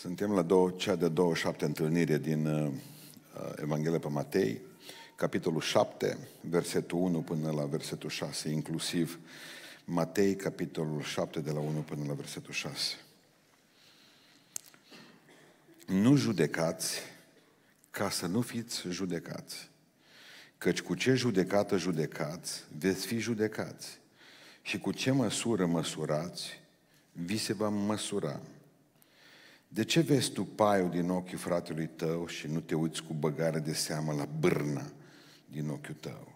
Suntem la două, cea de 27 întâlnire din uh, Evanghelia pe Matei, capitolul 7, versetul 1 până la versetul 6, inclusiv Matei, capitolul 7, de la 1 până la versetul 6. Nu judecați ca să nu fiți judecați. Căci cu ce judecată judecați, veți fi judecați. Și cu ce măsură măsurați, vi se va măsura. De ce vezi tu paiul din ochiul fratelui tău și nu te uiți cu băgare de seamă la bârna din ochiul tău?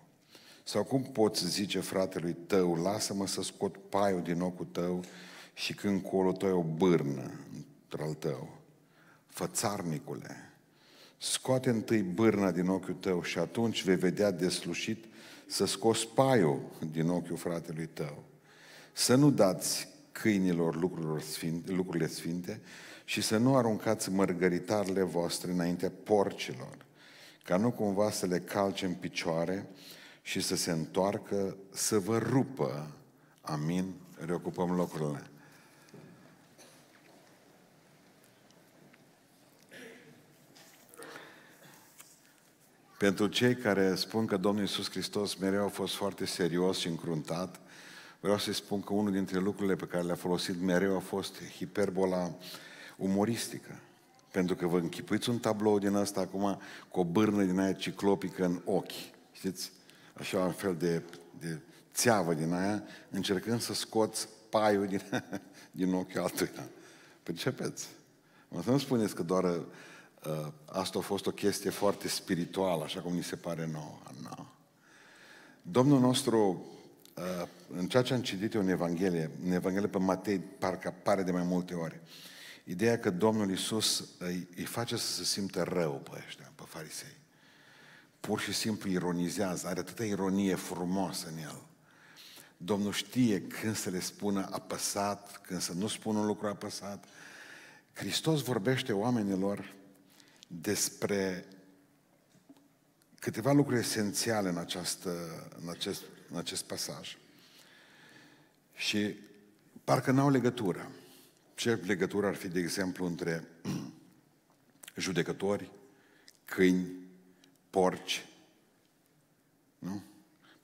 Sau cum poți zice fratelui tău, lasă-mă să scot paiul din ochiul tău și când colo tău e o bârnă într-al tău? Fățarnicule, scoate întâi bârna din ochiul tău și atunci vei vedea deslușit să scoți paiul din ochiul fratelui tău. Să nu dați câinilor lucrurilor sfinte, lucrurile sfinte și să nu aruncați mărgăritarele voastre înaintea porcilor, ca nu cumva să le calce în picioare și să se întoarcă, să vă rupă. Amin. Reocupăm locurile. Pentru cei care spun că Domnul Iisus Hristos mereu a fost foarte serios și încruntat, vreau să-i spun că unul dintre lucrurile pe care le-a folosit mereu a fost hiperbola umoristică. Pentru că vă închipuiți un tablou din ăsta acum cu o bârnă din aia ciclopică în ochi. Știți? Așa un fel de, de țeavă din aia, încercând să scoți paiul din, din ochiul altuia. Percepeți? Mă să nu spuneți că doar uh, asta a fost o chestie foarte spirituală, așa cum ni se pare nouă. No. Domnul nostru, uh, în ceea ce am citit eu în Evanghelie, în Evanghelie pe Matei, parcă apare de mai multe ori, Ideea că Domnul Iisus îi, îi face să se simtă rău pe ăștia, pe farisei. Pur și simplu ironizează, are atâta ironie frumoasă în el. Domnul știe când să le spună apăsat, când să nu spună un lucru apăsat. Hristos vorbește oamenilor despre câteva lucruri esențiale în, această, în, acest, în acest pasaj. Și parcă n-au legătură. Ce legătură ar fi, de exemplu, între judecători, câini, porci? Nu?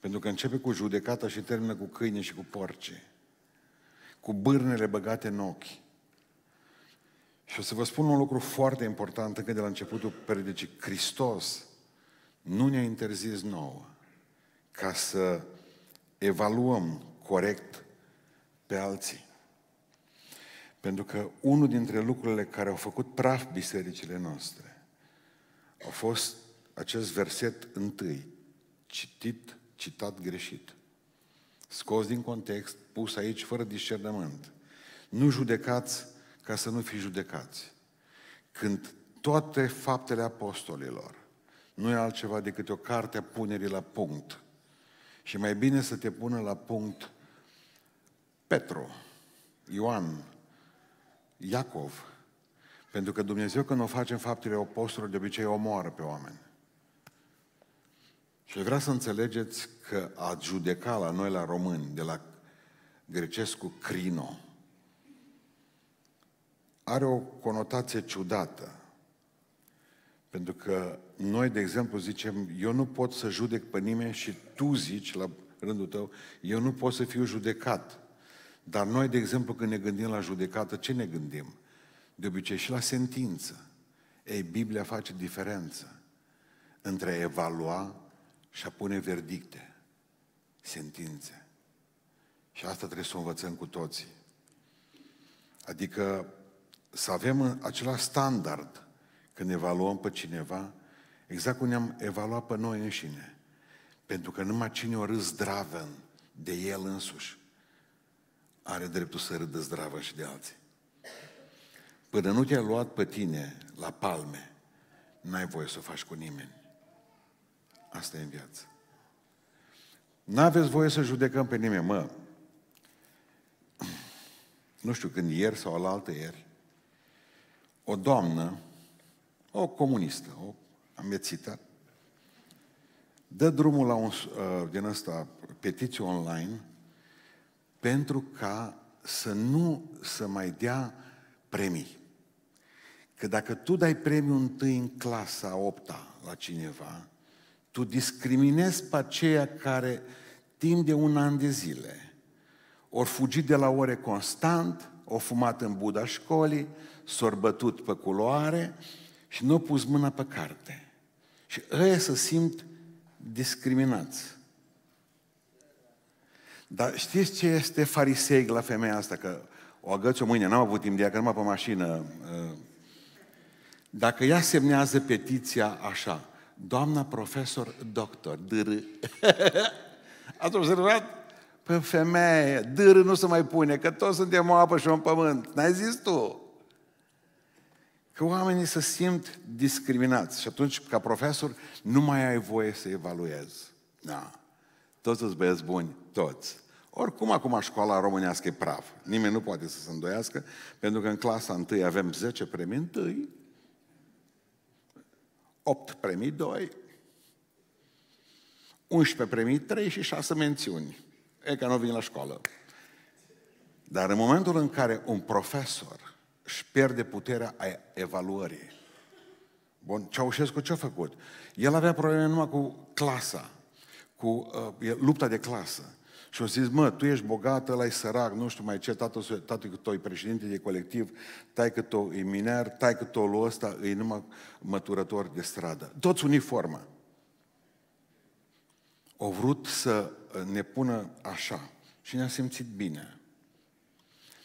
Pentru că începe cu judecata și termină cu câini și cu porci. Cu bârnele băgate în ochi. Și o să vă spun un lucru foarte important încă de la începutul predicii. Hristos nu ne-a interzis nouă ca să evaluăm corect pe alții. Pentru că unul dintre lucrurile care au făcut praf bisericile noastre a fost acest verset întâi, citit, citat greșit, scos din context, pus aici fără discernământ. Nu judecați ca să nu fiți judecați. Când toate faptele apostolilor nu e altceva decât o carte a punerii la punct. Și mai bine să te pună la punct Petru, Ioan, Iacov. Pentru că Dumnezeu când o face în faptele apostolilor, de obicei omoară pe oameni. Și vreau să înțelegeți că a judeca la noi, la români, de la grecescul crino, are o conotație ciudată. Pentru că noi, de exemplu, zicem, eu nu pot să judec pe nimeni și tu zici, la rândul tău, eu nu pot să fiu judecat. Dar noi, de exemplu, când ne gândim la judecată, ce ne gândim? De obicei și la sentință. Ei, Biblia face diferență între a evalua și a pune verdicte, sentințe. Și asta trebuie să o învățăm cu toții. Adică să avem același standard când evaluăm pe cineva, exact cum ne-am evaluat pe noi înșine. Pentru că numai cine o râs draven de el însuși, are dreptul să râdă zdravă și de alții. Până nu te-a luat pe tine la palme, n-ai voie să o faci cu nimeni. Asta e în viață. N-aveți voie să judecăm pe nimeni, mă. Nu știu, când ieri sau alaltă ieri, o doamnă, o comunistă, o amețită, dă drumul la un, uh, din ăsta, petiție online, pentru ca să nu să mai dea premii. că dacă tu dai premiul întâi în clasa 8 la cineva, tu discriminezi pe aceia care timp de un an de zile ori fugit de la ore constant, au fumat în buda școlii, s-au bătut pe culoare și nu au pus mâna pe carte. Și ăia să simt discriminați. Dar știți ce este fariseic la femeia asta? Că o agăți o mâine, n-am avut timp de ea, că numai pe mașină. Uh, dacă ea semnează petiția așa, doamna profesor doctor, dr. Ați observat? Pe femeie, dr nu se mai pune, că toți suntem o apă și un pământ. N-ai zis tu? Că oamenii se simt discriminați și atunci, ca profesor, nu mai ai voie să evaluezi. Da. Toți sunt băieți buni, toți. Oricum, acum școala românească e praf. Nimeni nu poate să se îndoiască, pentru că în clasa întâi avem 10 premii întâi, 8 premii 2, 11 premii 3 și 6 mențiuni. E că nu vin la școală. Dar în momentul în care un profesor își pierde puterea a evaluării, Bun, Ceaușescu ce a făcut? El avea probleme numai cu clasa, cu uh, lupta de clasă. Și au zis, mă, tu ești bogat, ăla e sărac, nu știu mai ce, tatăl, tatăl tău e președinte de colectiv, tai că tău e miner, tai că tău ăsta e numai măturător de stradă. Toți uniformă. Au vrut să ne pună așa și ne-a simțit bine.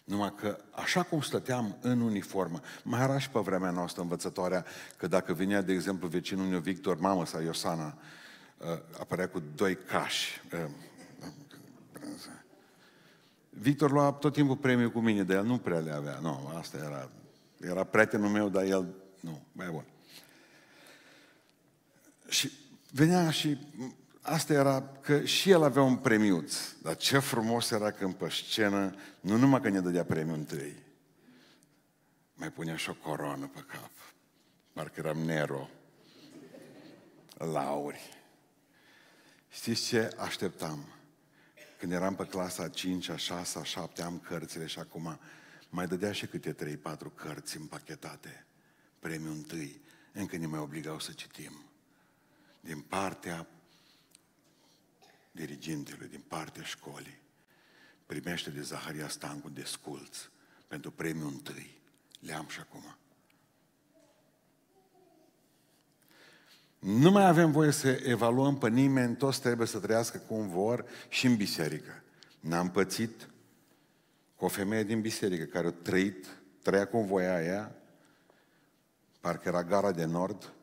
Numai că așa cum stăteam în uniformă, mai era și pe vremea noastră învățătoarea că dacă venea, de exemplu, vecinul meu Victor, mamă sau Iosana, uh, apărea cu doi cași, uh, Victor lua tot timpul premiu cu mine, dar el nu prea le avea. Nu, asta era, era prietenul meu, dar el, nu, mai bun. Și venea și asta era că și el avea un premiuț. Dar ce frumos era când pe scenă, nu numai că ne dădea premiul întâi, mai punea și o coroană pe cap. Parcă eram Nero. Lauri. Știți ce așteptam? Când eram pe clasa a 5, a 6, a 7, am cărțile și acum mai dădea și câte 3-4 cărți împachetate. Premiul întâi, încă ne mai obligau să citim. Din partea dirigintelui, din partea școlii, primește de Zaharia Stancu de sculț pentru premiul întâi. Le am și acum. Nu mai avem voie să evaluăm pe nimeni, toți trebuie să trăiască cum vor și în biserică. N-am pățit cu o femeie din biserică care a trăit, trăia cum voia ea, parcă era gara de nord,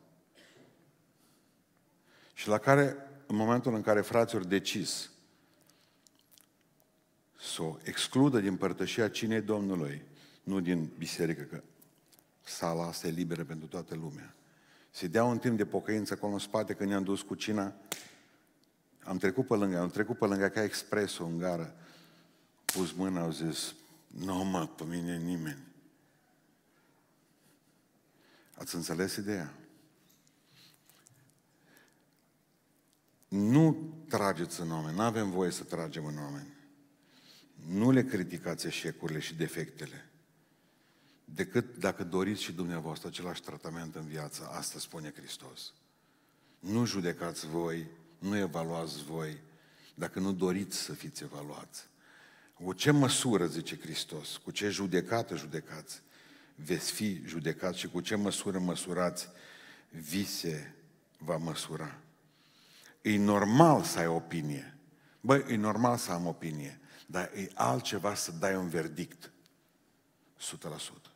și la care, în momentul în care frații au decis să o excludă din părtășia cinei Domnului, nu din biserică, că sala asta e liberă pentru toată lumea, se dea un timp de pocăință acolo în spate când ne-am dus cu cina. Am trecut pe lângă, am trecut pe lângă ca expresul în gară. Pus mâna, au zis, nu mă, pe mine nimeni. Ați înțeles ideea? Nu trageți în oameni, nu avem voie să tragem în oameni. Nu le criticați eșecurile și defectele decât dacă doriți și dumneavoastră același tratament în viață. Asta spune Hristos. Nu judecați voi, nu evaluați voi, dacă nu doriți să fiți evaluați. Cu ce măsură, zice Hristos, cu ce judecată judecați, veți fi judecați și cu ce măsură măsurați, vi se va măsura. E normal să ai opinie. Băi, e normal să am opinie, dar e altceva să dai un verdict. 100%.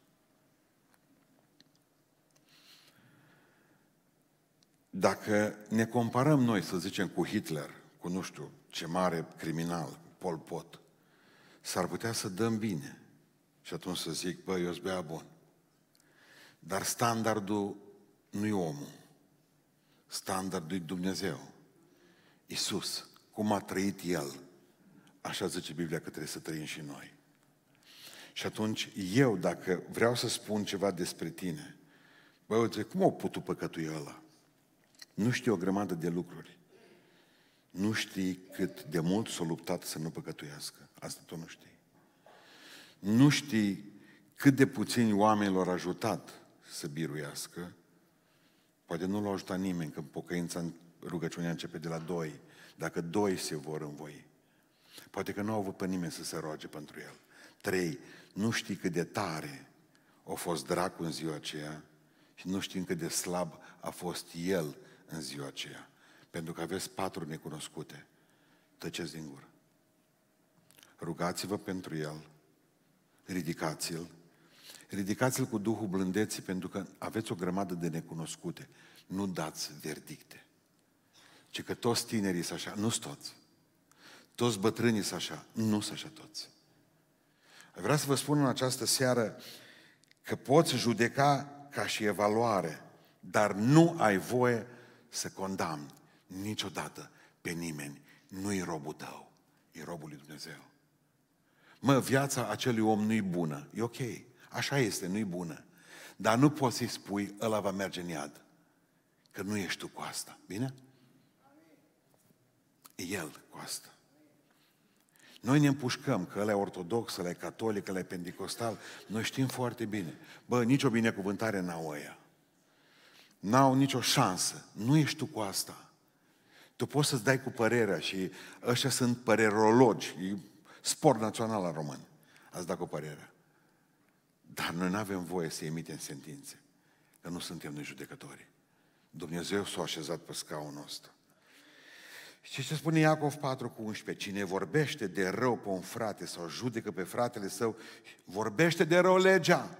Dacă ne comparăm noi, să zicem, cu Hitler, cu nu știu ce mare criminal, Pol Pot, s-ar putea să dăm bine. Și atunci să zic, băi, eu bea bun. Dar standardul nu e omul. Standardul e Dumnezeu. Iisus, cum a trăit El, așa zice Biblia că trebuie să trăim și noi. Și atunci eu, dacă vreau să spun ceva despre tine, băi, uite, cum au putut păcătui ăla? Nu știi o grămadă de lucruri. Nu știi cât de mult s-a luptat să nu păcătuiască. Asta tu nu știi. Nu știi cât de puțini oameni l-au ajutat să biruiască. Poate nu l-a ajutat nimeni, că pocăința în rugăciunea începe de la doi. Dacă doi se vor învoi. Poate că nu au avut pe nimeni să se roage pentru el. Trei, nu știi cât de tare a fost dracu în ziua aceea și nu știi cât de slab a fost el în ziua aceea. Pentru că aveți patru necunoscute. Tăceți din gură. Rugați-vă pentru el, ridicați-l, ridicați-l cu Duhul blândeții pentru că aveți o grămadă de necunoscute. Nu dați verdicte. Ci că toți tinerii sunt așa, nu toți. Toți bătrânii sunt așa, nu sunt așa toți. Vreau să vă spun în această seară că poți judeca ca și evaluare, dar nu ai voie să condamni niciodată pe nimeni. Nu-i robul tău, e robul lui Dumnezeu. Mă, viața acelui om nu-i bună. E ok. Așa este, nu-i bună. Dar nu poți să-i spui, ăla va merge în iad. Că nu ești tu cu asta. Bine? E el cu asta. Noi ne împușcăm că ăla e ortodox, ăla e catolic, ăla e pentecostal. Noi știm foarte bine. Bă, nicio binecuvântare n-au ăia. N-au nicio șansă. Nu ești tu cu asta. Tu poți să-ți dai cu părerea și ăștia sunt părerologi. E sport național al român. Ați dat cu părerea. Dar noi nu avem voie să emitem sentințe. Că nu suntem noi judecători. Dumnezeu s-a așezat pe scaunul ăsta. Și ce spune Iacov 4 cu 11? Cine vorbește de rău pe un frate sau judecă pe fratele său, vorbește de rău legea.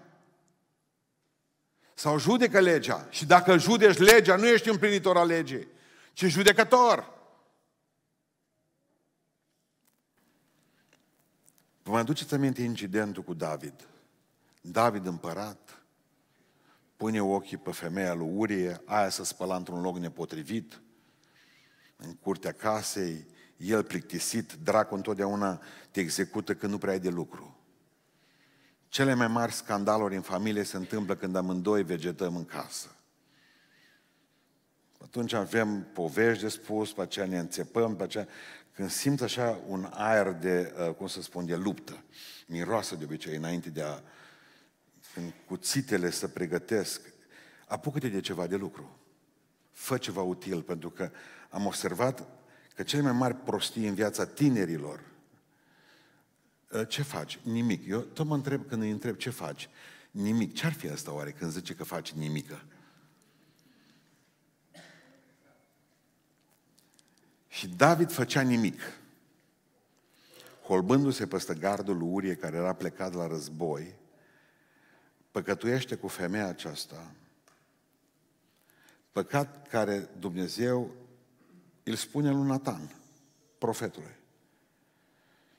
Sau judecă legea. Și dacă judeci legea, nu ești împlinitor al legii, ci judecător. Vă mai aduceți aminte incidentul cu David? David împărat, pune ochii pe femeia lui Urie, aia să spăla într-un loc nepotrivit, în curtea casei, el plictisit, dracu întotdeauna te execută când nu prea ai de lucru. Cele mai mari scandaluri în familie se întâmplă când amândoi vegetăm în casă. Atunci avem povești de spus, pe aceea ne înțepăm, pe aceea... Când simți așa un aer de, uh, cum să spun, de luptă, miroasă de obicei înainte de a... Când cuțitele să pregătesc, apucă-te de ceva de lucru. Fă ceva util, pentru că am observat că cele mai mari prostii în viața tinerilor, uh, ce faci? Nimic. Eu tot mă întreb când îi întreb ce faci. Nimic. Ce-ar fi asta oare când zice că faci nimică? Și David făcea nimic. Holbându-se peste gardul lui Urie, care era plecat la război, păcătuiește cu femeia aceasta, păcat care Dumnezeu îl spune lui Nathan, profetului.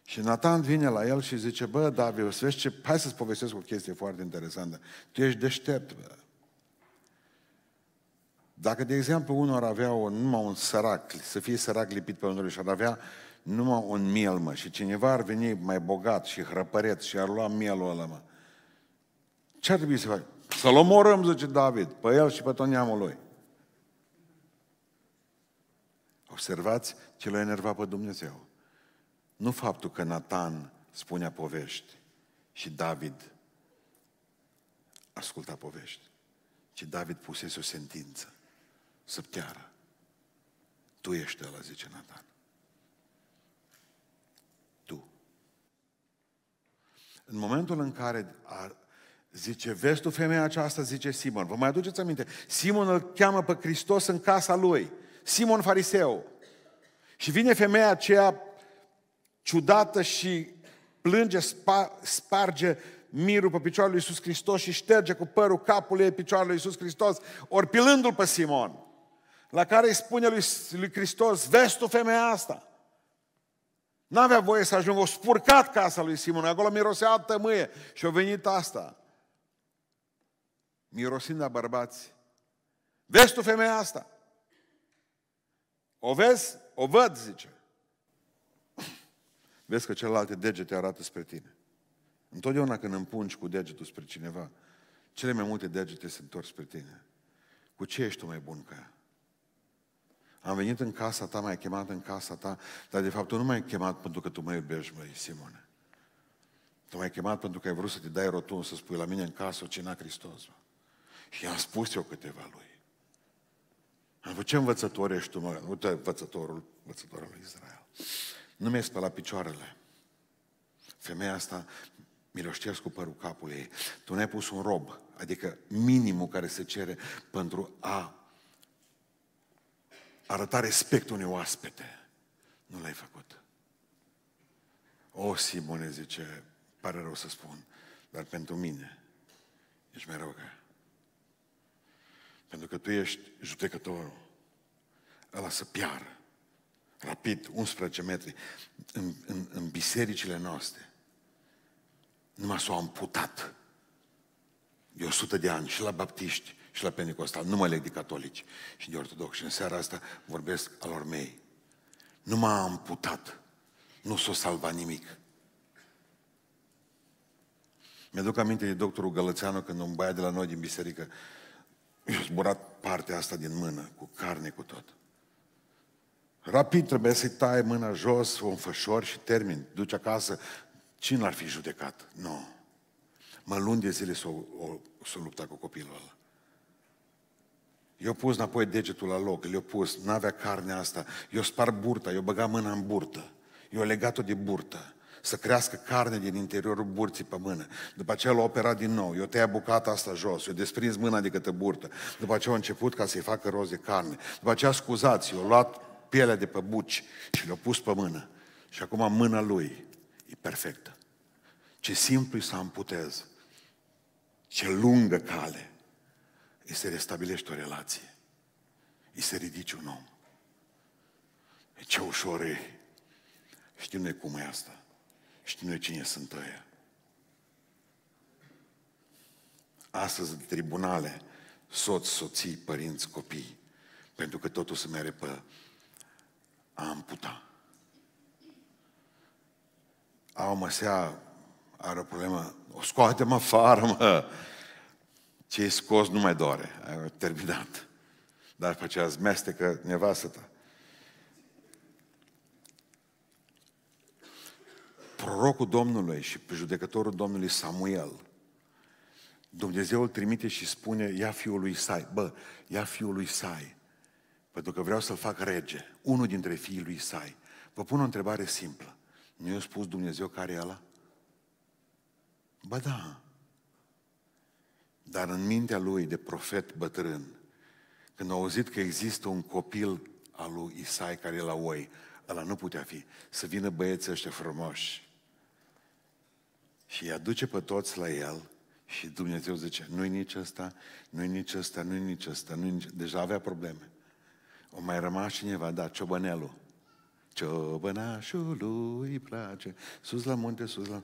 Și Nathan vine la el și zice, bă, David, o să vezi ce... Hai să-ți povestesc o chestie foarte interesantă. Tu ești deștept, bă. Dacă, de exemplu, unul ar avea o, numai un sărac, să fie sărac lipit pe unul și ar avea numai un miel, mă, și cineva ar veni mai bogat și hrăpăreț și ar lua mielul ăla, mă, ce ar trebui să faci? Să-l omorâm, zice David, pe el și pe tot neamul lui. Observați ce l-a enervat pe Dumnezeu. Nu faptul că Nathan spunea povești și David asculta povești, ci David pusese o sentință săpteară. Tu ești ăla, zice Nathan. Tu. În momentul în care a, zice, vezi tu femeia aceasta, zice Simon. Vă mai aduceți aminte? Simon îl cheamă pe Hristos în casa lui. Simon fariseu. Și vine femeia aceea ciudată și plânge, spa, sparge mirul pe picioarele lui Iisus Hristos și șterge cu părul capul ei picioarele lui Iisus Hristos, ori pilându-l pe Simon la care îi spune lui, lui Hristos, vezi tu femeia asta? N-avea voie să ajungă, o spurcat casa lui Simon, acolo mirosea tămâie și a venit asta. Mirosind la bărbați. Vezi tu femeia asta? O vezi? O văd, zice. Vezi că celelalte degete arată spre tine. Întotdeauna când împungi cu degetul spre cineva, cele mai multe degete se întorc spre tine. Cu ce ești tu mai bun ca ea? Am venit în casa ta, m-ai chemat în casa ta, dar de fapt tu nu m-ai chemat pentru că tu mă iubești, măi, Simone. Tu m-ai chemat pentru că ai vrut să te dai rotund, să spui la mine în casă o cina Hristos. Mă. Și i-am spus eu câteva lui. Am văzut ce învățător ești tu, mă? Uite, învățătorul, învățătorul lui Israel. Nu mi-ai spălat picioarele. Femeia asta miloștesc cu părul capului ei. Tu ne-ai pus un rob, adică minimul care se cere pentru a arăta respect unui oaspete. Nu l-ai făcut. O, Simone, zice, pare rău să spun, dar pentru mine ești mai rău ca Pentru că tu ești judecătorul. Ăla să piară. Rapid, 11 metri. În, în, în bisericile noastre. Numai s-au amputat. De 100 de ani și la baptiști și la pentecostal. Nu mă leg de catolici și de ortodoxi. În seara asta vorbesc alor mei. Nu m-a amputat. Nu s-o salva nimic. Mi-aduc aminte de doctorul Gălățeanu când un băiat de la noi din biserică i-a zburat partea asta din mână, cu carne, cu tot. Rapid trebuie să-i tai mâna jos, o înfășor și termin. Duci acasă, cine l-ar fi judecat? Nu. Mă luni de zile să o, o, să lupta cu copilul ăla. Eu pus înapoi degetul la loc, le-o pus, n-avea carne asta, eu spar burta, eu băga mâna în burtă, eu legat-o de burtă, să crească carne din interiorul burții pe mână. După aceea l-a operat din nou, eu tăia bucata asta jos, eu desprins mâna de către burtă. După aceea a început ca să-i facă roz de carne. După aceea scuzați, eu luat pielea de pe buci și le-a pus pe mână. Și acum mâna lui e perfectă. Ce simplu să amputez. Ce lungă cale îi se restabilește o relație. Îi se ridice un om. E ce ușor e. Știm noi cum e asta. Știm noi cine sunt ăia. Astăzi, în tribunale, soți, soții, părinți, copii, pentru că totul se mere pe a amputa. Au măsea, are o problemă, o scoate-mă afară, mă, ce e scos nu mai doare. Ai terminat. Dar pe aceea zmestecă nevastă ta. Prorocul Domnului și judecătorul Domnului Samuel, Dumnezeu îl trimite și spune, ia fiul lui Sai. Bă, ia fiul lui Sai, pentru că vreau să-l fac rege, unul dintre fiii lui Sai. Vă pun o întrebare simplă. Nu i-a spus Dumnezeu care e ăla? Ba da. Dar în mintea lui de profet bătrân, când a auzit că există un copil al lui Isai care e la oi, ăla nu putea fi. Să vină băieții ăștia frumoși. Și îi aduce pe toți la el și Dumnezeu zice, nu-i nici ăsta, nu-i nici ăsta, nu-i nici ăsta, nu nici... Deja avea probleme. O mai rămas cineva, da, ciobănelul. Ciobănașul lui place, sus la munte, sus la...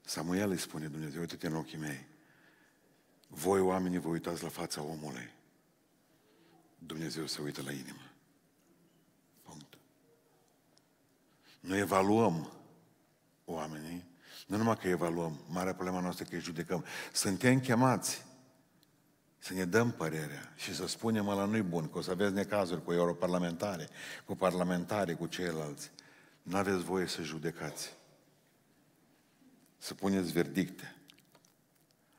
Samuel îi spune Dumnezeu, uite-te în ochii mei. Voi, oamenii, vă uitați la fața omului. Dumnezeu se uită la inimă. Punct. Noi evaluăm oamenii, nu numai că evaluăm, marea problema noastră că îi judecăm. Suntem chemați să ne dăm părerea și să spunem la nu-i bun, că o să aveți necazuri cu europarlamentare, cu parlamentare, cu ceilalți. Nu aveți voie să judecați. Să puneți verdicte.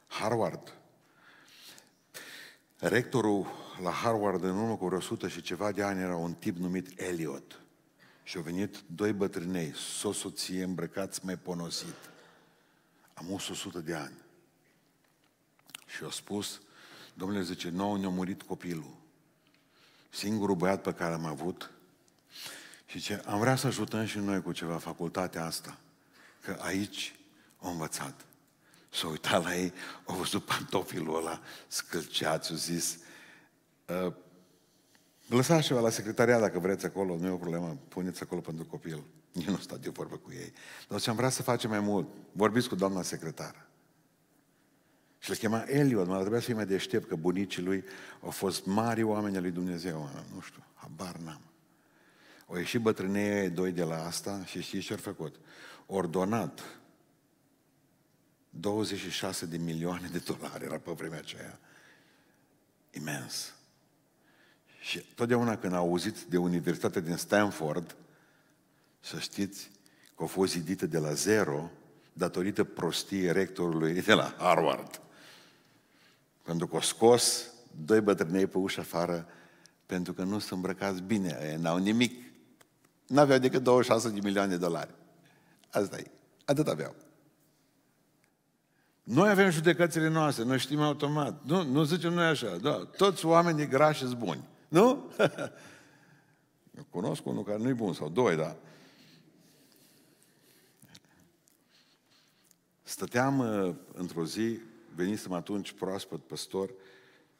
Harvard Rectorul la Harvard în urmă cu 100 și ceva de ani era un tip numit Eliot. Și au venit doi bătrânei, o soție îmbrăcați mai ponosit. Am 100 de ani. Și au spus, domnule zice, nouă ne-a murit copilul. Singurul băiat pe care am avut. Și ce am vrea să ajutăm și noi cu ceva, facultatea asta. Că aici au învățat. S-a uitat la ei, au văzut pantofilul ăla scâlceați, au zis, ă, lăsați ceva la secretariat dacă vreți acolo, nu e o problemă, puneți acolo pentru copil. Eu nu stau de vorbă cu ei. Dar ce am vrea să facem mai mult, vorbiți cu doamna secretară. Și le chema Eliot, mă trebuia să fie mai deștept, că bunicii lui au fost mari oameni al lui Dumnezeu. Nu știu, habar n-am. Au ieșit bătrâneie doi de la asta și știți ce au făcut? Ordonat 26 de milioane de dolari era pe vremea aceea. Imens. Și totdeauna când au auzit de Universitatea din Stanford, să știți că a fost zidită de la zero datorită prostiei rectorului de la Harvard. Pentru că o scos doi bătrânei pe ușa afară pentru că nu sunt îmbrăcați bine, n-au nimic. N-aveau decât 26 de milioane de dolari. Asta e. Atât aveau. Noi avem judecățile noastre, noi știm automat. Nu, nu zicem noi așa, da, toți oamenii grași sunt buni. Nu? Eu cunosc unul care nu e bun, sau doi, da. Stăteam uh, într-o zi, venisem atunci proaspăt păstor,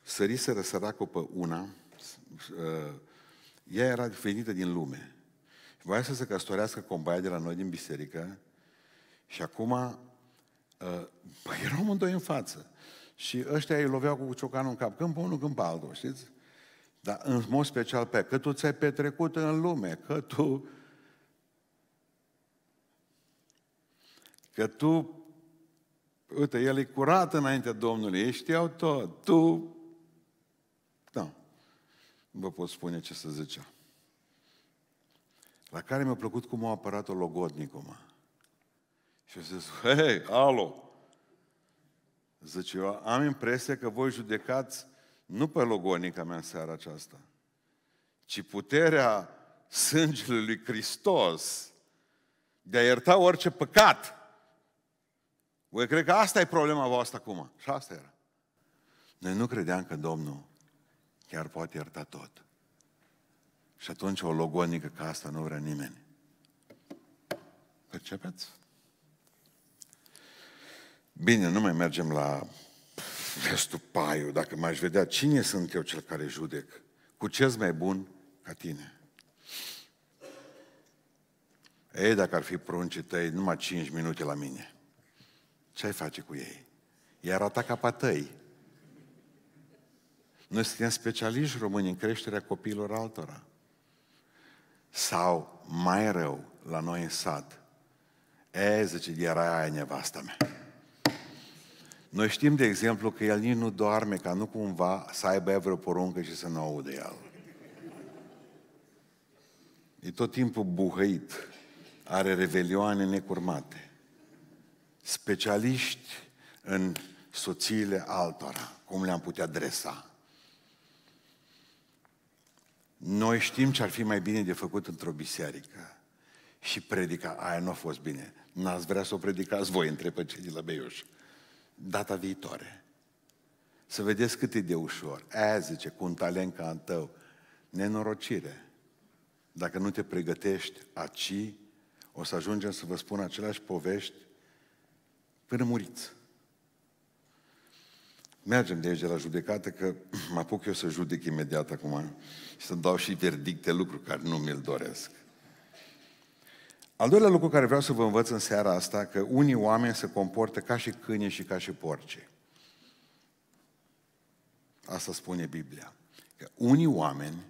săriseră săracul pe una, uh, ea era venită din lume. Voia să se căsătorească cu un de la noi din biserică și acum uh, păi erau amândoi în față. Și ăștia îi loveau cu ciocanul în cap, când pe unul, când pe altul, știți? Dar în mod special pe că tu ți-ai petrecut în lume, că tu că tu uite, el e curat înaintea Domnului, ei știau tot, tu da, nu vă pot spune ce să zicea. La care mi-a plăcut cum a apărat-o logodnicul, mă. Și a zis, hei, alo! Zice, eu am impresia că voi judecați nu pe logonica mea în seara aceasta, ci puterea sângelui lui Hristos de a ierta orice păcat. Voi cred că asta e problema voastră acum. Și asta era. Noi nu credeam că Domnul chiar poate ierta tot. Și atunci o logonică ca asta nu vrea nimeni. Percepeți? Bine, nu mai mergem la vestul paiu, dacă m-aș vedea cine sunt eu cel care judec, cu ce mai bun ca tine. Ei, dacă ar fi pruncii tăi, numai 5 minute la mine. Ce ai face cu ei? Ei arată ca patăi. Noi suntem specialiști români în creșterea copiilor altora. Sau, mai rău, la noi în sat, e, zice, era aia nevasta mea. Noi știm, de exemplu, că el nici nu doarme ca nu cumva să aibă vreo poruncă și să nu audă el. E tot timpul buhăit. Are revelioane necurmate. Specialiști în soțiile altora, cum le-am putea adresa. Noi știm ce ar fi mai bine de făcut într-o biserică. Și predica aia nu a fost bine. N-ați vrea să o predicați voi între pe cei de la Beiuș. Data viitoare. Să vedeți cât e de ușor. Aia zice, cu un talent ca al tău. Nenorocire. Dacă nu te pregătești aci, o să ajungem să vă spun aceleași povești până muriți. Mergem de aici de la judecată, că mă apuc eu să judec imediat acum și să dau și verdicte, lucruri care nu mi-l doresc. Al doilea lucru care vreau să vă învăț în seara asta, că unii oameni se comportă ca și câini și ca și porci. Asta spune Biblia. Că unii oameni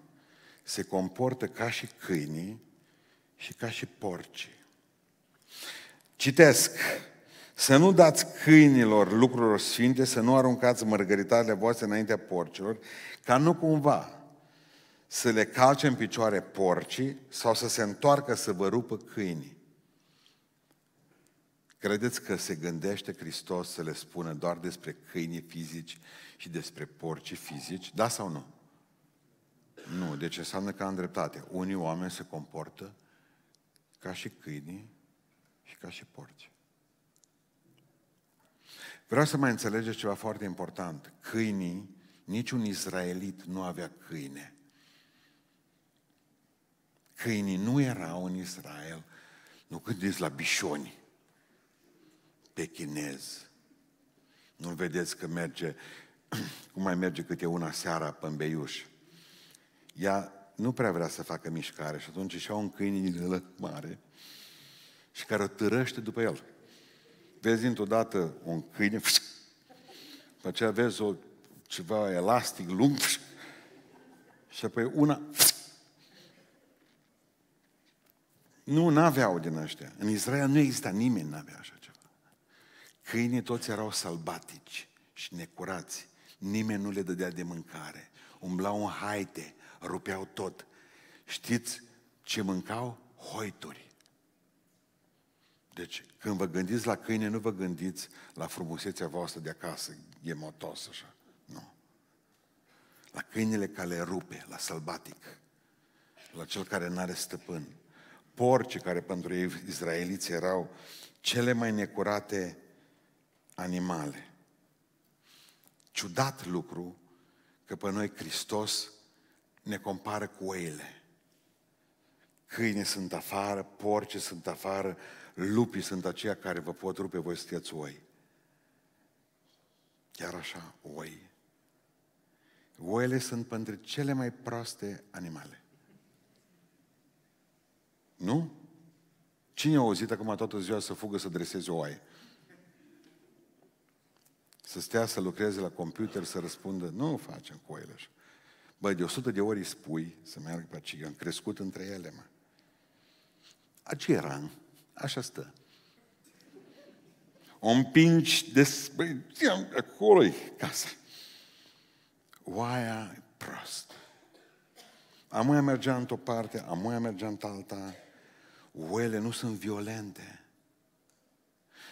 se comportă ca și câinii și ca și porci. Citesc. Să nu dați câinilor lucrurilor sfinte, să nu aruncați mărgăritarele voastre înaintea porcilor, ca nu cumva să le calce în picioare porcii sau să se întoarcă să vă rupă câinii. Credeți că se gândește Hristos să le spună doar despre câinii fizici și despre porcii fizici? Da sau nu? Nu, deci înseamnă că am dreptate. Unii oameni se comportă ca și câinii și ca și porci. Vreau să mai înțelegeți ceva foarte important. Câinii, niciun izraelit nu avea câine. Câinii nu erau în Israel. Nu gândiți la bișoni, pe chinez. Nu vedeți că merge, cum mai merge câte una seara pe Beiuș. Ea nu prea vrea să facă mișcare și atunci și-au un câine din mare și care o târăște după el. Vezi dintr-o dată un câine, pe aceea vezi o, ceva elastic lung și apoi una Nu, n-aveau din ăștia. În Israel nu exista nimeni, n-avea așa ceva. Câinii toți erau sălbatici și necurați. Nimeni nu le dădea de mâncare. Umblau în haite, rupeau tot. Știți ce mâncau? Hoituri. Deci, când vă gândiți la câine, nu vă gândiți la frumusețea voastră de acasă, motos așa. Nu. La câinele care le rupe, la sălbatic, la cel care nu are stăpân. Porci care pentru ei izraeliți erau cele mai necurate animale. Ciudat lucru că pe noi Hristos ne compară cu oile. Câini sunt afară, porci sunt afară, lupii sunt aceia care vă pot rupe, voi sunteți oi. Chiar așa, oi. Oile sunt pentru cele mai proaste animale. Nu? Cine a auzit acum toată ziua să fugă să dreseze o oaie? Să stea să lucreze la computer, să răspundă, nu facem cu oile așa. Băi, de 100 de ori îi spui să meargă pe aceea, am crescut între ele, mă. Aceea era, așa stă. O împingi de... Băi, acolo e casa. Oaia e prost. Amuia mergea într-o parte, amuia mergea într-alta. Oile nu sunt violente.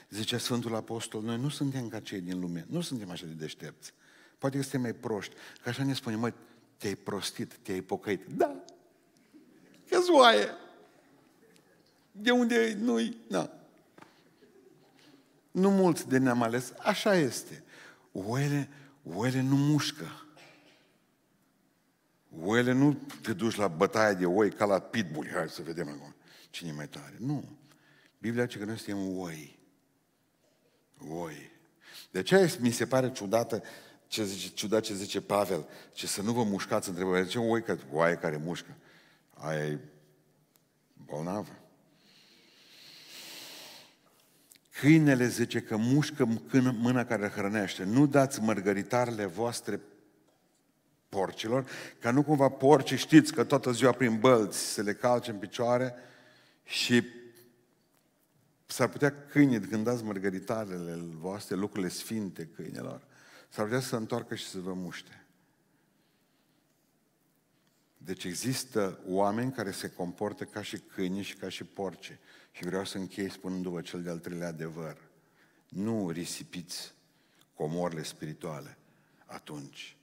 Zicea Sfântul Apostol, noi nu suntem ca cei din lume, nu suntem așa de deștepți. Poate că suntem mai proști. Că așa ne spune, măi, te-ai prostit, te-ai pocăit. Da, că oaie. De unde nu-i, na. Nu mulți de ne-am ales, așa este. Oile, oile nu mușcă. Oile nu te duci la bătaie de oi ca la pitbull. Hai să vedem acum cine e mai tare. Nu. Biblia zice că noi suntem oi. Oi. De aceea mi se pare ciudată ce zice, ciudat ce zice Pavel, ce să nu vă mușcați între voi. Ce oi că oaie care mușcă? Aia e bolnavă. Câinele zice că mușcă mâna care hrănește. Nu dați mărgăritarele voastre porcilor, ca nu cumva porci știți că toată ziua prin bălți se le calce în picioare și s-ar putea câinii, când dați mărgăritarele voastre, lucrurile sfinte câinelor, s-ar putea să se întoarcă și să vă muște. Deci există oameni care se comportă ca și câini și ca și porci. Și vreau să închei spunându-vă cel de-al treilea adevăr. Nu risipiți comorile spirituale atunci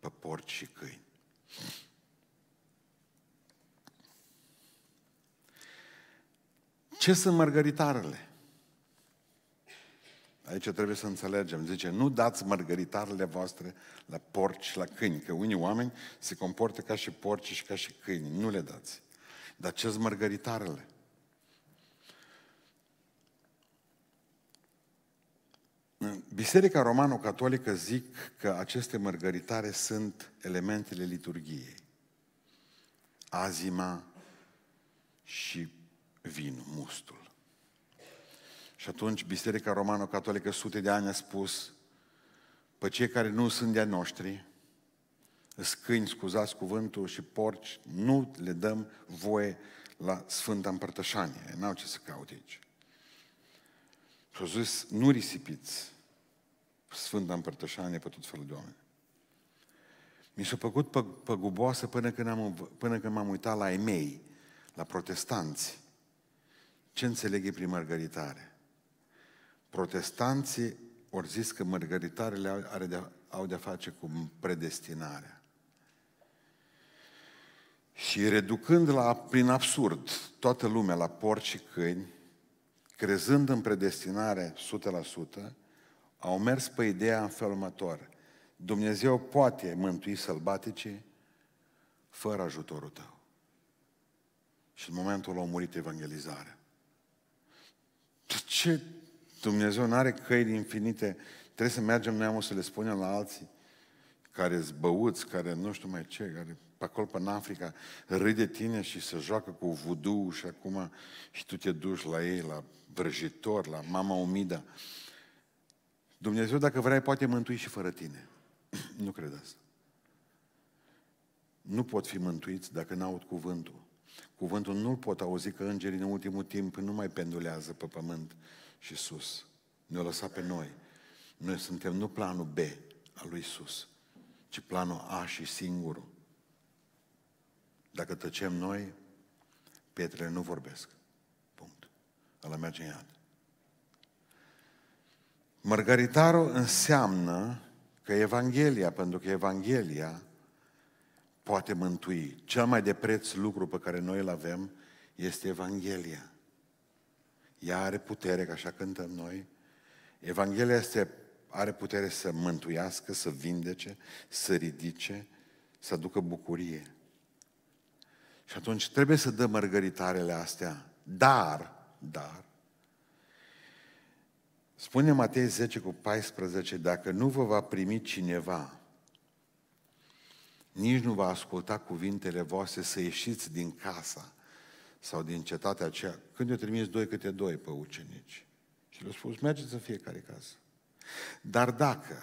pe porci și câini. Ce sunt mărgăritarele? Aici trebuie să înțelegem. Zice, nu dați mărgăritarele voastre la porci și la câini, că unii oameni se comportă ca și porci și ca și câini. Nu le dați. Dar ce sunt mărgăritarele? Biserica Romano-Catolică zic că aceste mărgăritare sunt elementele liturgiei. Azima și vin, mustul. Și atunci Biserica Romano-Catolică sute de ani a spus pe cei care nu sunt de-a noștri, scâini, scuzați cuvântul, și porci, nu le dăm voie la Sfânta Împărtășanie. N-au ce să caute aici. Și au zis, nu risipiți Sfânta Împărtășanie pe tot felul de oameni. Mi s-a făcut păguboasă până când, am, până când m-am uitat la emei, la protestanți. Ce înțeleg ei prin mărgăritare? Protestanții au zis că mărgăritarele are de, au de-a face cu predestinarea. Și reducând la, prin absurd toată lumea la porci și câini, crezând în predestinare 100%, au mers pe ideea în felul următor. Dumnezeu poate mântui sălbatice fără ajutorul tău. Și în momentul a murit evangelizarea. Ce? Dumnezeu nu are căi infinite. Trebuie să mergem noi să le spunem la alții care zbăuți, care nu știu mai ce, care pe acolo, pe în Africa, râde tine și se joacă cu vudu și acum și tu te duci la ei, la vrăjitor, la mama umida. Dumnezeu, dacă vrea, poate mântui și fără tine. nu cred asta. Nu pot fi mântuiți dacă n-aud cuvântul. Cuvântul nu-l pot auzi că îngerii în ultimul timp nu mai pendulează pe pământ și sus. Ne-au lăsat pe noi. Noi suntem nu planul B al lui Isus, ci planul A și singurul. Dacă tăcem noi, pietrele nu vorbesc. Punct. Ăla merge în iad. Mărgăritarul înseamnă că Evanghelia, pentru că Evanghelia poate mântui. Cel mai de preț lucru pe care noi îl avem este Evanghelia. Ea are putere, ca așa cântăm noi. Evanghelia este, are putere să mântuiască, să vindece, să ridice, să aducă bucurie. Și atunci trebuie să dăm mărgăritarele astea. Dar, dar, spune Matei 10 cu 14, dacă nu vă va primi cineva, nici nu va asculta cuvintele voastre să ieșiți din casa sau din cetatea aceea. Când eu trimis doi câte doi pe ucenici. Și le-au spus, mergeți în fiecare casă. Dar dacă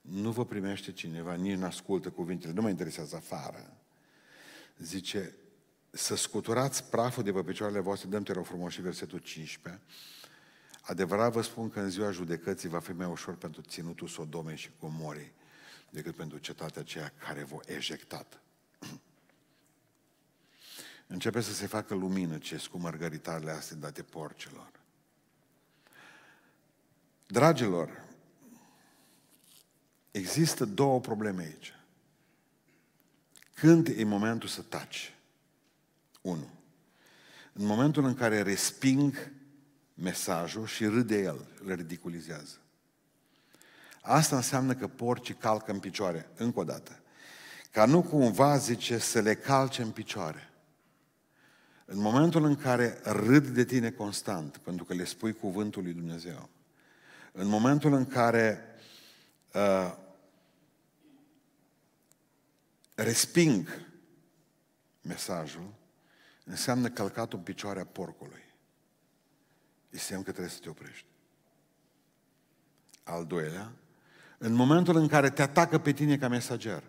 nu vă primește cineva, nici nu ascultă cuvintele, nu mă interesează afară, zice, să scuturați praful de pe picioarele voastre, dăm te rog frumos și versetul 15, adevărat vă spun că în ziua judecății va fi mai ușor pentru ținutul Sodomei și Comorii decât pentru cetatea aceea care v-a ejectat. Începe să se facă lumină ce cu mărgăritarele astea date porcilor. Dragilor, există două probleme aici. Când e momentul să taci? Unu. În momentul în care resping mesajul și râde el, îl ridiculizează. Asta înseamnă că porcii calcă în picioare, încă o dată. Ca nu cumva, zice, să le calce în picioare. În momentul în care râd de tine constant, pentru că le spui cuvântul lui Dumnezeu, în momentul în care uh, resping mesajul, înseamnă călcatul în picioarea porcului. E semn că trebuie să te oprești. Al doilea, în momentul în care te atacă pe tine ca mesager,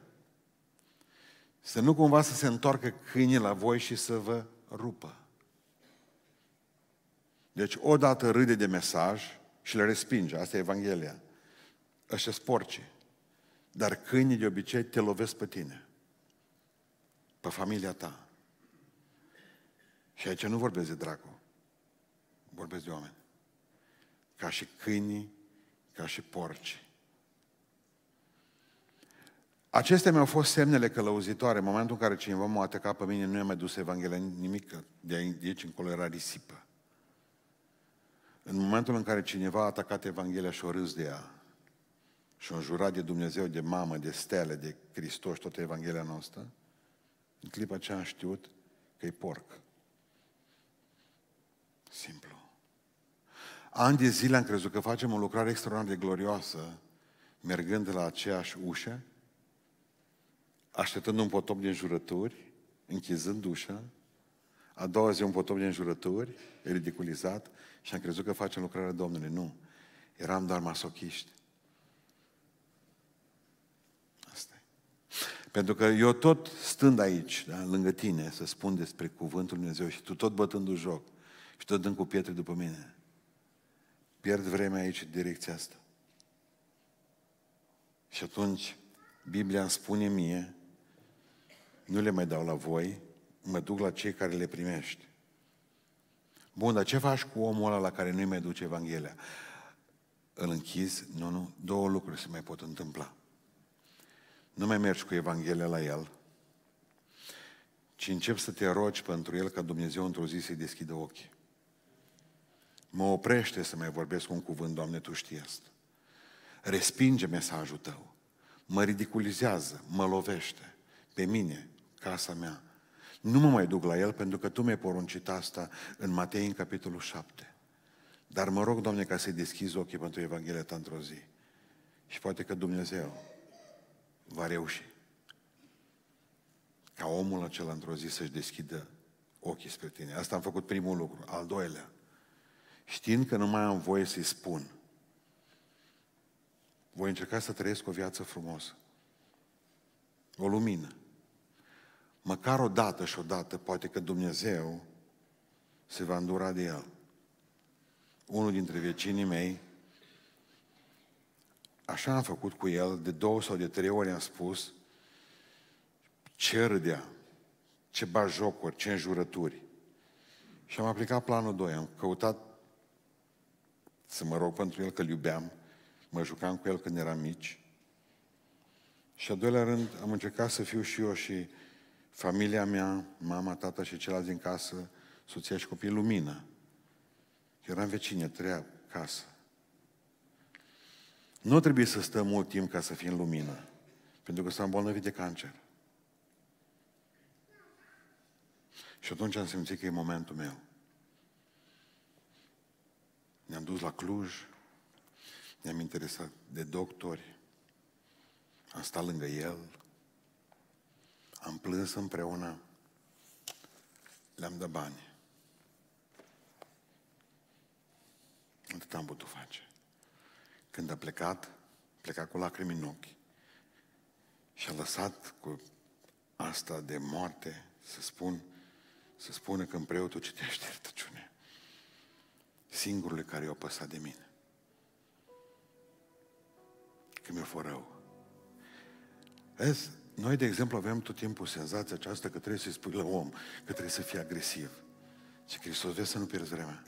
să nu cumva să se întoarcă câinii la voi și să vă rupă. Deci odată râde de mesaj și le respinge, asta e Evanghelia. Ăștia porci. Dar câinii de obicei te lovesc pe tine, pe familia ta. Și aici nu vorbesc de dracu, vorbesc de oameni. Ca și câinii, ca și porci. Acestea mi-au fost semnele călăuzitoare. În momentul în care cineva m-a atacat pe mine, nu i-a mai dus Evanghelia nimic, de aici încolo era risipă. În momentul în care cineva a atacat Evanghelia și o râs de ea, și o jurat de Dumnezeu, de mamă, de stele, de Hristos, toată Evanghelia noastră, în clipa aceea am știut că e porc. Simplu. Ani de zile am crezut că facem o lucrare extraordinar de glorioasă, mergând la aceeași ușă, așteptând un potop din jurături, închizând ușa, a doua zi un potop din jurături, ridiculizat, și am crezut că facem lucrarea Domnului. Nu. Eram doar masochiști. Asta e. Pentru că eu tot stând aici, da, lângă tine, să spun despre Cuvântul Lui Dumnezeu și tu tot bătându joc și tot dând cu pietre după mine, pierd vremea aici în direcția asta. Și atunci Biblia îmi spune mie nu le mai dau la voi, mă duc la cei care le primești. Bun, dar ce faci cu omul ăla la care nu-i mai duce Evanghelia? Îl închizi? Nu, nu. Două lucruri se mai pot întâmpla. Nu mai mergi cu Evanghelia la el, ci începi să te rogi pentru el ca Dumnezeu într-o zi să-i deschidă ochii. Mă oprește să mai vorbesc un cuvânt, Doamne, Tu știi asta. Respinge mesajul Tău. Mă ridiculizează, mă lovește pe mine, casa mea. Nu mă mai duc la el pentru că tu mi-ai poruncit asta în Matei, în capitolul 7. Dar mă rog, Doamne, ca să-i deschizi ochii pentru Evanghelia ta într-o zi. Și poate că Dumnezeu va reuși ca omul acela într-o zi să-și deschidă ochii spre tine. Asta am făcut primul lucru. Al doilea, știind că nu mai am voie să-i spun, voi încerca să trăiesc o viață frumoasă. O lumină măcar o dată și o dată, poate că Dumnezeu se va îndura de el. Unul dintre vecinii mei, așa am făcut cu el, de două sau de trei ori am spus, ce râdea, ce bajocuri, ce înjurături. Și am aplicat planul 2, am căutat să mă rog pentru el că îl iubeam, mă jucam cu el când eram mici, Și a doilea rând, am încercat să fiu și eu și familia mea, mama, tata și ceilalți din casă, soția și copiii, lumină. Eram vecine, treia casă. Nu trebuie să stăm mult timp ca să fim lumină, pentru că s-a îmbolnăvit de cancer. Și atunci am simțit că e momentul meu. Ne-am dus la Cluj, ne-am interesat de doctori, am stat lângă el, am plâns împreună, le-am dat bani. Atât am putut face. Când a plecat, pleca cu lacrimi în ochi și a lăsat cu asta de moarte să spun, să spună că în preotul citește iertăciune. Singurul care i-a păsat de mine. Că mi-a fost rău. Vezi, noi, de exemplu, avem tot timpul senzația aceasta că trebuie să-i spui la om, că trebuie să fie agresiv. Și Hristos, vezi să nu pierzi vremea.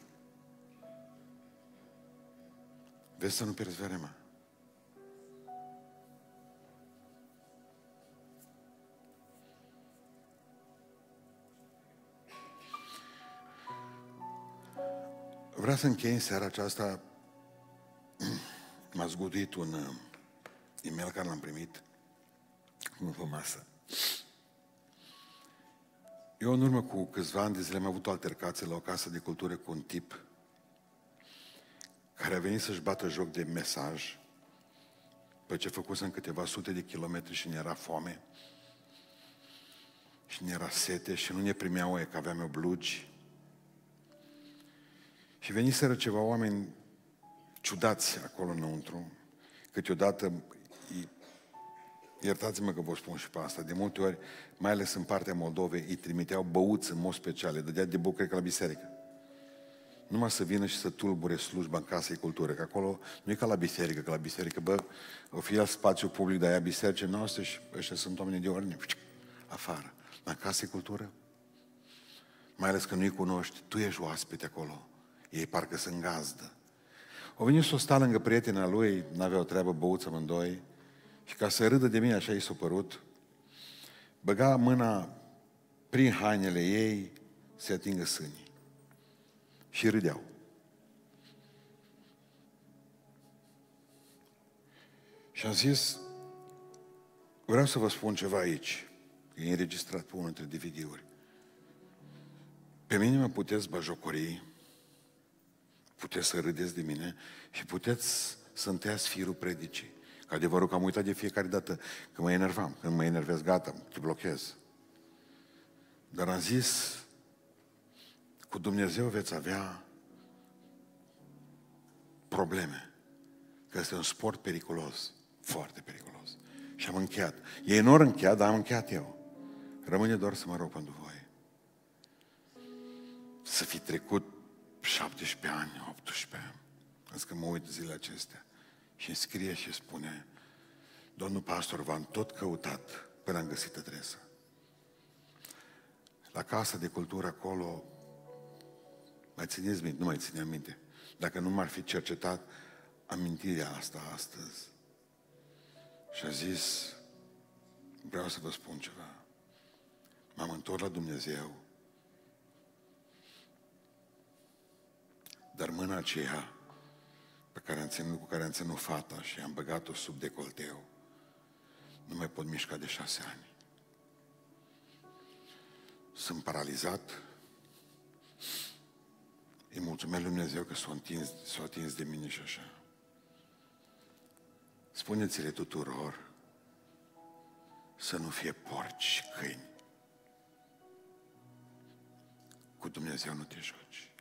Vezi să nu pierzi vremea. Vreau să închei în seara aceasta. M-a zguduit un uh, e-mail care l-am primit nu pe masă. Eu în urmă cu câțiva ani de zile am avut o altercație la o casă de cultură cu un tip care a venit să-și bată joc de mesaj pe ce făcusem câteva sute de kilometri și ne era foame și ne era sete și nu ne primeau că aveam o blugi. Și veniseră ceva oameni ciudați acolo înăuntru. Câteodată iertați-mă că vă spun și pe asta, de multe ori, mai ales în partea Moldovei, îi trimiteau băuți în mod special, le dădea de bucă ca la biserică. Numai să vină și să tulbure slujba în casei cultură, că acolo nu e ca la biserică, că la biserică, bă, o fi la spațiu public de aia bisericii noastre și ăștia sunt oameni de ordine, afară. La casei cultură, mai ales că nu-i cunoști, tu ești oaspete acolo. Ei parcă sunt gazdă. O venit să o sta lângă prietena lui, n-aveau treabă băuță amândoi, și ca să râdă de mine, așa i s-a părut, băga mâna prin hainele ei să atingă sânii. Și râdeau. Și am zis, vreau să vă spun ceva aici. E înregistrat pe unul dintre DVD-uri. Pe mine mă puteți bajocori, puteți să râdeți de mine și puteți să întăiați firul predicii. Adevărul că am uitat de fiecare dată că mă enervam. Când mă enervez, gata, te blochez. Dar am zis, cu Dumnezeu veți avea probleme. Că este un sport periculos, foarte periculos. Și am încheiat. Ei nu au încheiat, dar am încheiat eu. Rămâne doar să mă rog pentru voi. Să fi trecut 17 ani, 18 ani. Azi că mă uit zilele acestea și scrie și spune, domnul pastor, v-am tot căutat până am găsit adresa. La casa de cultură acolo, mai țineți minte, nu mai țineam minte, dacă nu m-ar fi cercetat amintirea asta astăzi. Și a zis, vreau să vă spun ceva. M-am întors la Dumnezeu, dar mâna aceea pe care am ținut, cu care am ținut fata și am băgat-o sub decolteu. Nu mai pot mișca de șase ani. Sunt paralizat. Îi mulțumesc Lui Dumnezeu că s-a atins, s-a atins de mine și așa. Spuneți-le tuturor să nu fie porci și câini. Cu Dumnezeu nu te joci.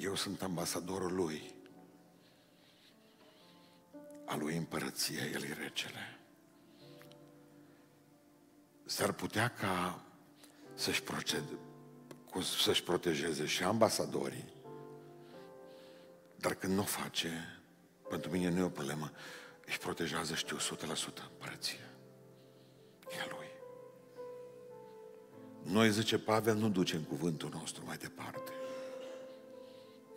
Eu sunt ambasadorul lui. A lui împărăție, el e regele. S-ar putea ca să-și, proced, să-și protejeze și ambasadorii, dar când nu o face, pentru mine nu e o problemă, își protejează, știu, 100% împărăția. E a lui. Noi, zice Pavel, nu ducem cuvântul nostru mai departe.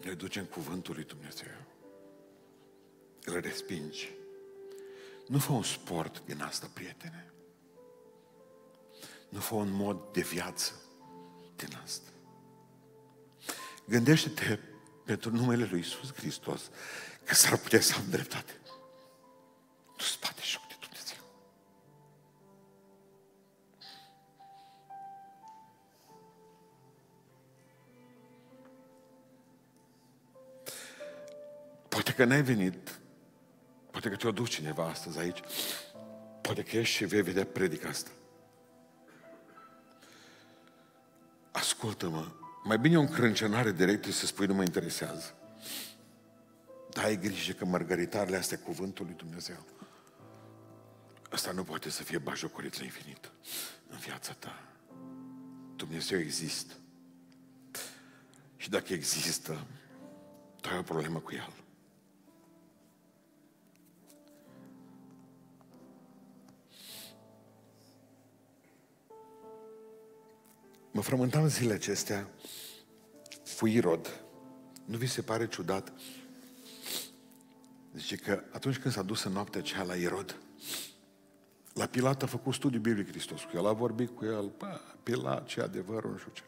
Noi ducem cuvântul lui Dumnezeu. îl respingi. Nu fă un sport din asta, prietene. Nu fă un mod de viață din asta. Gândește-te pentru numele Lui Iisus Hristos că s-ar putea să am dreptate. Tu că n-ai venit, poate că te-a dus cineva astăzi aici, poate că ești și vei vedea predica asta. Ascultă-mă, mai bine o încrâncenare directă să spui nu mă interesează. Dar ai grijă că mărgăritarele astea cuvântul lui Dumnezeu. Asta nu poate să fie bajocoriță infinită în viața ta. Dumnezeu există. Și dacă există, tu ai o problemă cu El. Mă frământam zilele acestea cu Irod. Nu vi se pare ciudat? Zice că atunci când s-a dus în noaptea aceea la Irod, la Pilat a făcut studiu biblic Hristos cu el, a vorbit cu el, bă, Pilat, ce adevărul, nu știu ce.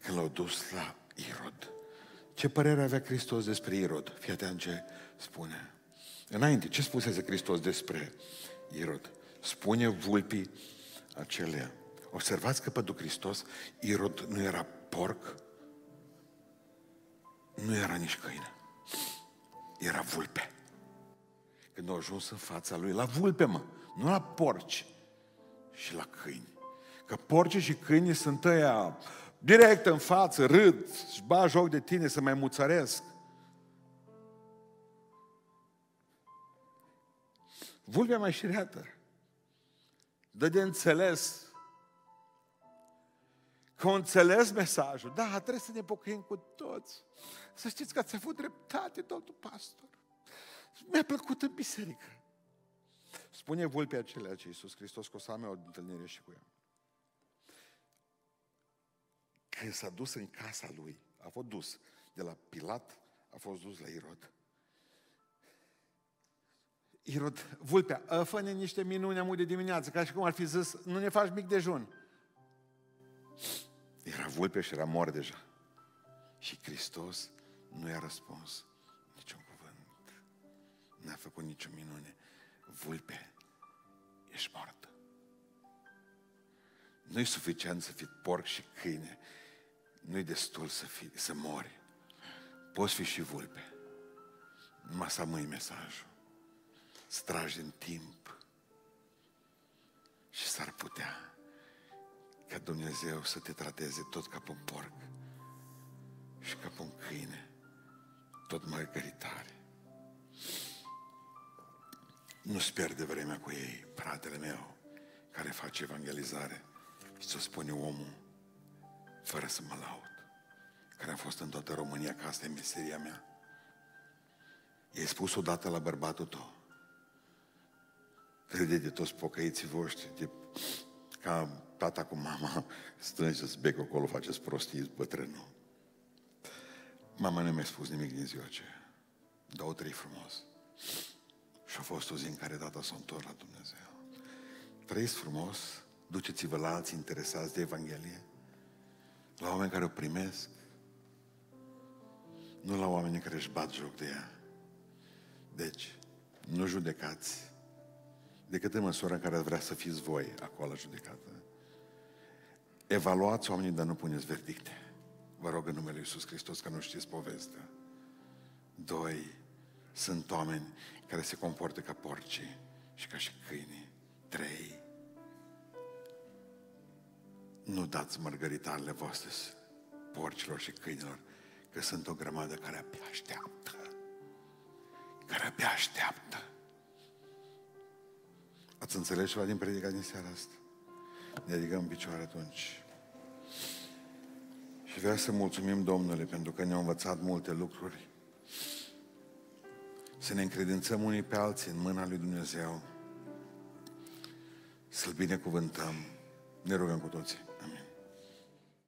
Când l-au dus la Irod, ce părere avea Hristos despre Irod? Fii atent ce spune. Înainte, ce spusese Hristos despre Irod? Spune vulpii acelea. Observați că pentru Hristos Irod nu era porc, nu era nici câine. Era vulpe. Când au ajuns în fața lui, la vulpe, mă, nu la porci și la câini. Că porci și câini sunt ăia direct în față, râd, și ba joc de tine să mai muțăresc. Vulpea mai șireată. Dă de înțeles că au înțeles mesajul. Da, trebuie să ne pocăim cu toți. Să știți că ați avut dreptate, domnul pastor. Mi-a plăcut în biserică. Spune vulpea acelea ce Iisus Hristos că o să am o întâlnire și cu ea. Când s-a dus în casa lui, a fost dus de la Pilat, a fost dus la Irod. Irod, vulpea, fă niște minuni amu de dimineață, ca și cum ar fi zis, nu ne faci mic dejun. Era vulpe și era mor deja. Și Hristos nu i-a răspuns niciun cuvânt. N-a făcut nicio minune. Vulpe, ești moartă. Nu-i suficient să fii porc și câine. Nu-i destul să, fii, să mori. Poți fi și vulpe. Numai să amâi mesajul. Să tragi în timp. Și s-ar putea ca Dumnezeu să te trateze tot ca pe un porc și ca pe un câine, tot mărgăritare. Nu-ți pierde vremea cu ei, fratele meu, care face evangelizare și ți-o spune omul, fără să mă laud, care a fost în toată România, că asta e meseria mea. I-ai spus odată la bărbatul tău, crede de toți pocăiții voștri, de, ca tata cu mama, strângeți becul acolo, faceți prostii, bătrânul. Mama nu mi-a spus nimic din ziua aceea. Două, trei frumos. Și a fost o zi în care tata s-a întors la Dumnezeu. Trăiți frumos, duceți-vă la alții interesați de Evanghelie, la oameni care o primesc, nu la oamenii care își bat joc de ea. Deci, nu judecați decât în măsura în care vrea să fiți voi acolo la judecată. Evaluați oamenii, dar nu puneți verdicte. Vă rog în numele Lui Iisus Hristos că nu știți povestea. Doi, sunt oameni care se comportă ca porci și ca și câini. Trei, nu dați mărgăritarele voastre porcilor și câinilor, că sunt o grămadă care abia așteaptă. Care abia așteaptă. Ați înțeles ceva din predica din seara asta? Ne ridicăm în picioare atunci. Și vreau să mulțumim Domnului pentru că ne-a învățat multe lucruri. Să ne încredințăm unii pe alții în mâna lui Dumnezeu. Să-L binecuvântăm. Ne rugăm cu toții.